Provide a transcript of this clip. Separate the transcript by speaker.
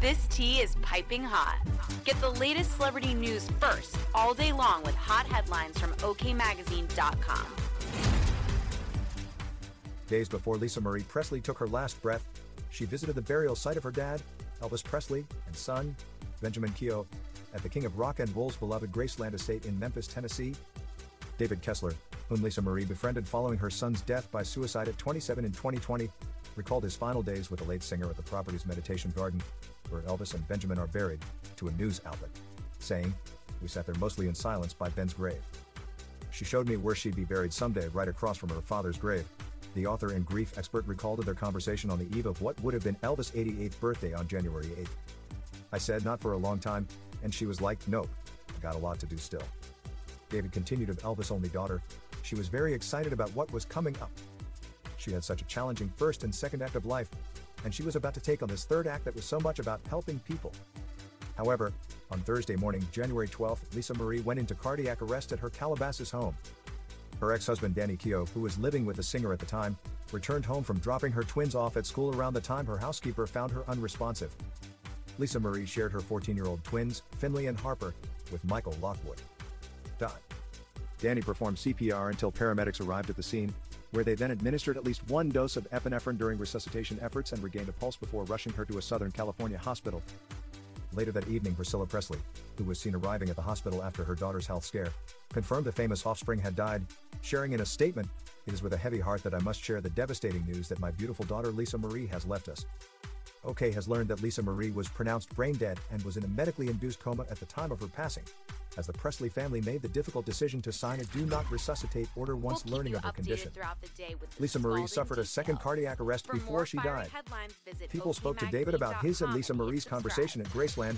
Speaker 1: This tea is piping hot. Get the latest celebrity news first all day long with hot headlines from OKMagazine.com.
Speaker 2: Days before Lisa Marie Presley took her last breath, she visited the burial site of her dad, Elvis Presley, and son, Benjamin Keough, at the King of Rock and Roll's beloved Graceland estate in Memphis, Tennessee. David Kessler, whom Lisa Marie befriended following her son's death by suicide at 27 in 2020, recalled his final days with the late singer at the property's meditation garden, where Elvis and Benjamin are buried, to a news outlet, saying, We sat there mostly in silence by Ben's grave. She showed me where she'd be buried someday right across from her father's grave. The author and grief expert recalled their conversation on the eve of what would have been Elvis' 88th birthday on January 8th. I said, Not for a long time, and she was like, Nope, got a lot to do still. David continued of Elvis' only daughter, she was very excited about what was coming up. She had such a challenging first and second act of life, and she was about to take on this third act that was so much about helping people. However, on Thursday morning, January 12th, Lisa Marie went into cardiac arrest at her Calabasas home. Her ex-husband Danny Keough, who was living with the singer at the time, returned home from dropping her twins off at school around the time her housekeeper found her unresponsive. Lisa Marie shared her 14-year-old twins, Finley and Harper, with Michael Lockwood. Dot. Danny performed CPR until paramedics arrived at the scene, where they then administered at least one dose of epinephrine during resuscitation efforts and regained a pulse before rushing her to a Southern California hospital. Later that evening, Priscilla Presley, who was seen arriving at the hospital after her daughter's health scare, confirmed the famous offspring had died, sharing in a statement, It is with a heavy heart that I must share the devastating news that my beautiful daughter Lisa Marie has left us. OK has learned that Lisa Marie was pronounced brain dead and was in a medically induced coma at the time of her passing, as the Presley family made the difficult decision to sign a do not resuscitate order once
Speaker 1: We'll
Speaker 2: learning of her condition.
Speaker 1: the day with the
Speaker 2: Lisa Marie suffered a second cardiac arrest
Speaker 1: For
Speaker 2: before she died. People spoke to David about his and Lisa Marie's conversation at Graceland,